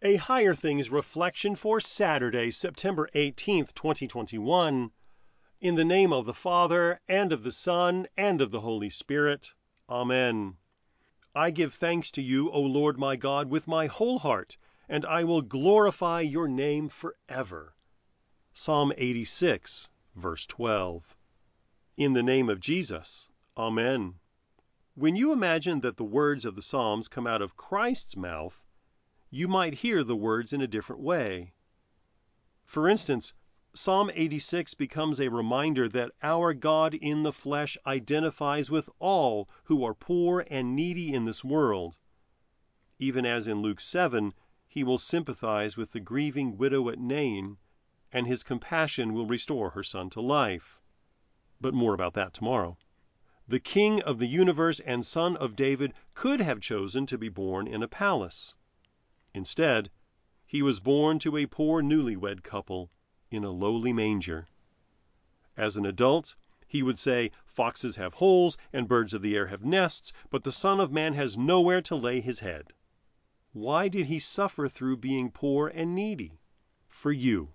A Higher Things reflection for Saturday, September 18th, 2021. In the name of the Father, and of the Son, and of the Holy Spirit. Amen. I give thanks to you, O Lord my God, with my whole heart, and I will glorify your name forever. Psalm 86, verse 12. In the name of Jesus. Amen. When you imagine that the words of the Psalms come out of Christ's mouth, you might hear the words in a different way. For instance, Psalm 86 becomes a reminder that our God in the flesh identifies with all who are poor and needy in this world. Even as in Luke 7, he will sympathize with the grieving widow at Nain, and his compassion will restore her son to life. But more about that tomorrow. The King of the universe and Son of David could have chosen to be born in a palace. Instead, he was born to a poor newlywed couple in a lowly manger. As an adult, he would say, Foxes have holes and birds of the air have nests, but the Son of Man has nowhere to lay his head. Why did he suffer through being poor and needy? For you.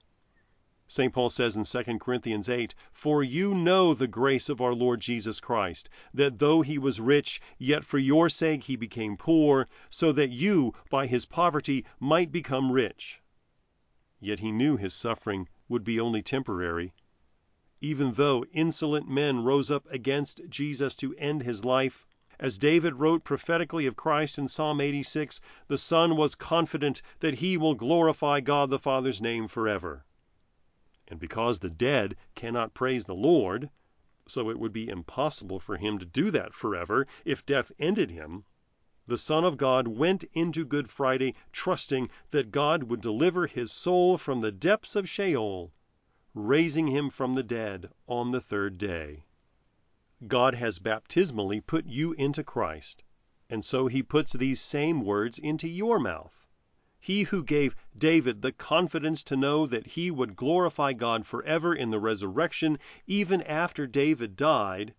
St. Paul says in 2 Corinthians 8, For you know the grace of our Lord Jesus Christ, that though he was rich, yet for your sake he became poor, so that you by his poverty might become rich. Yet he knew his suffering would be only temporary. Even though insolent men rose up against Jesus to end his life, as David wrote prophetically of Christ in Psalm 86, the Son was confident that he will glorify God the Father's name forever. And because the dead cannot praise the Lord, so it would be impossible for him to do that forever if death ended him, the Son of God went into Good Friday trusting that God would deliver his soul from the depths of Sheol, raising him from the dead on the third day. God has baptismally put you into Christ, and so he puts these same words into your mouth. He who gave David the confidence to know that he would glorify God forever in the resurrection, even after David died,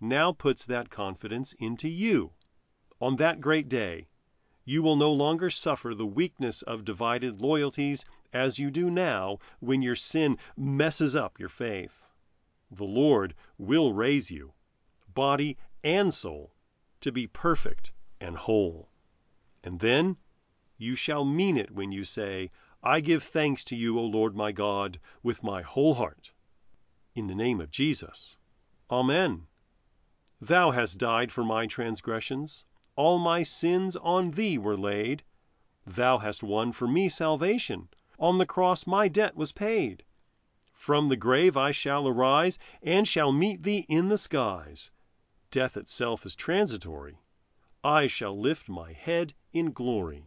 now puts that confidence into you. On that great day, you will no longer suffer the weakness of divided loyalties as you do now when your sin messes up your faith. The Lord will raise you, body and soul, to be perfect and whole. And then you shall mean it when you say, I give thanks to you, O Lord my God, with my whole heart. In the name of Jesus. Amen. Thou hast died for my transgressions. All my sins on thee were laid. Thou hast won for me salvation. On the cross my debt was paid. From the grave I shall arise, and shall meet thee in the skies. Death itself is transitory. I shall lift my head in glory.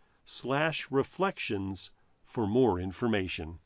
www.higherthings.org/reflections for more information.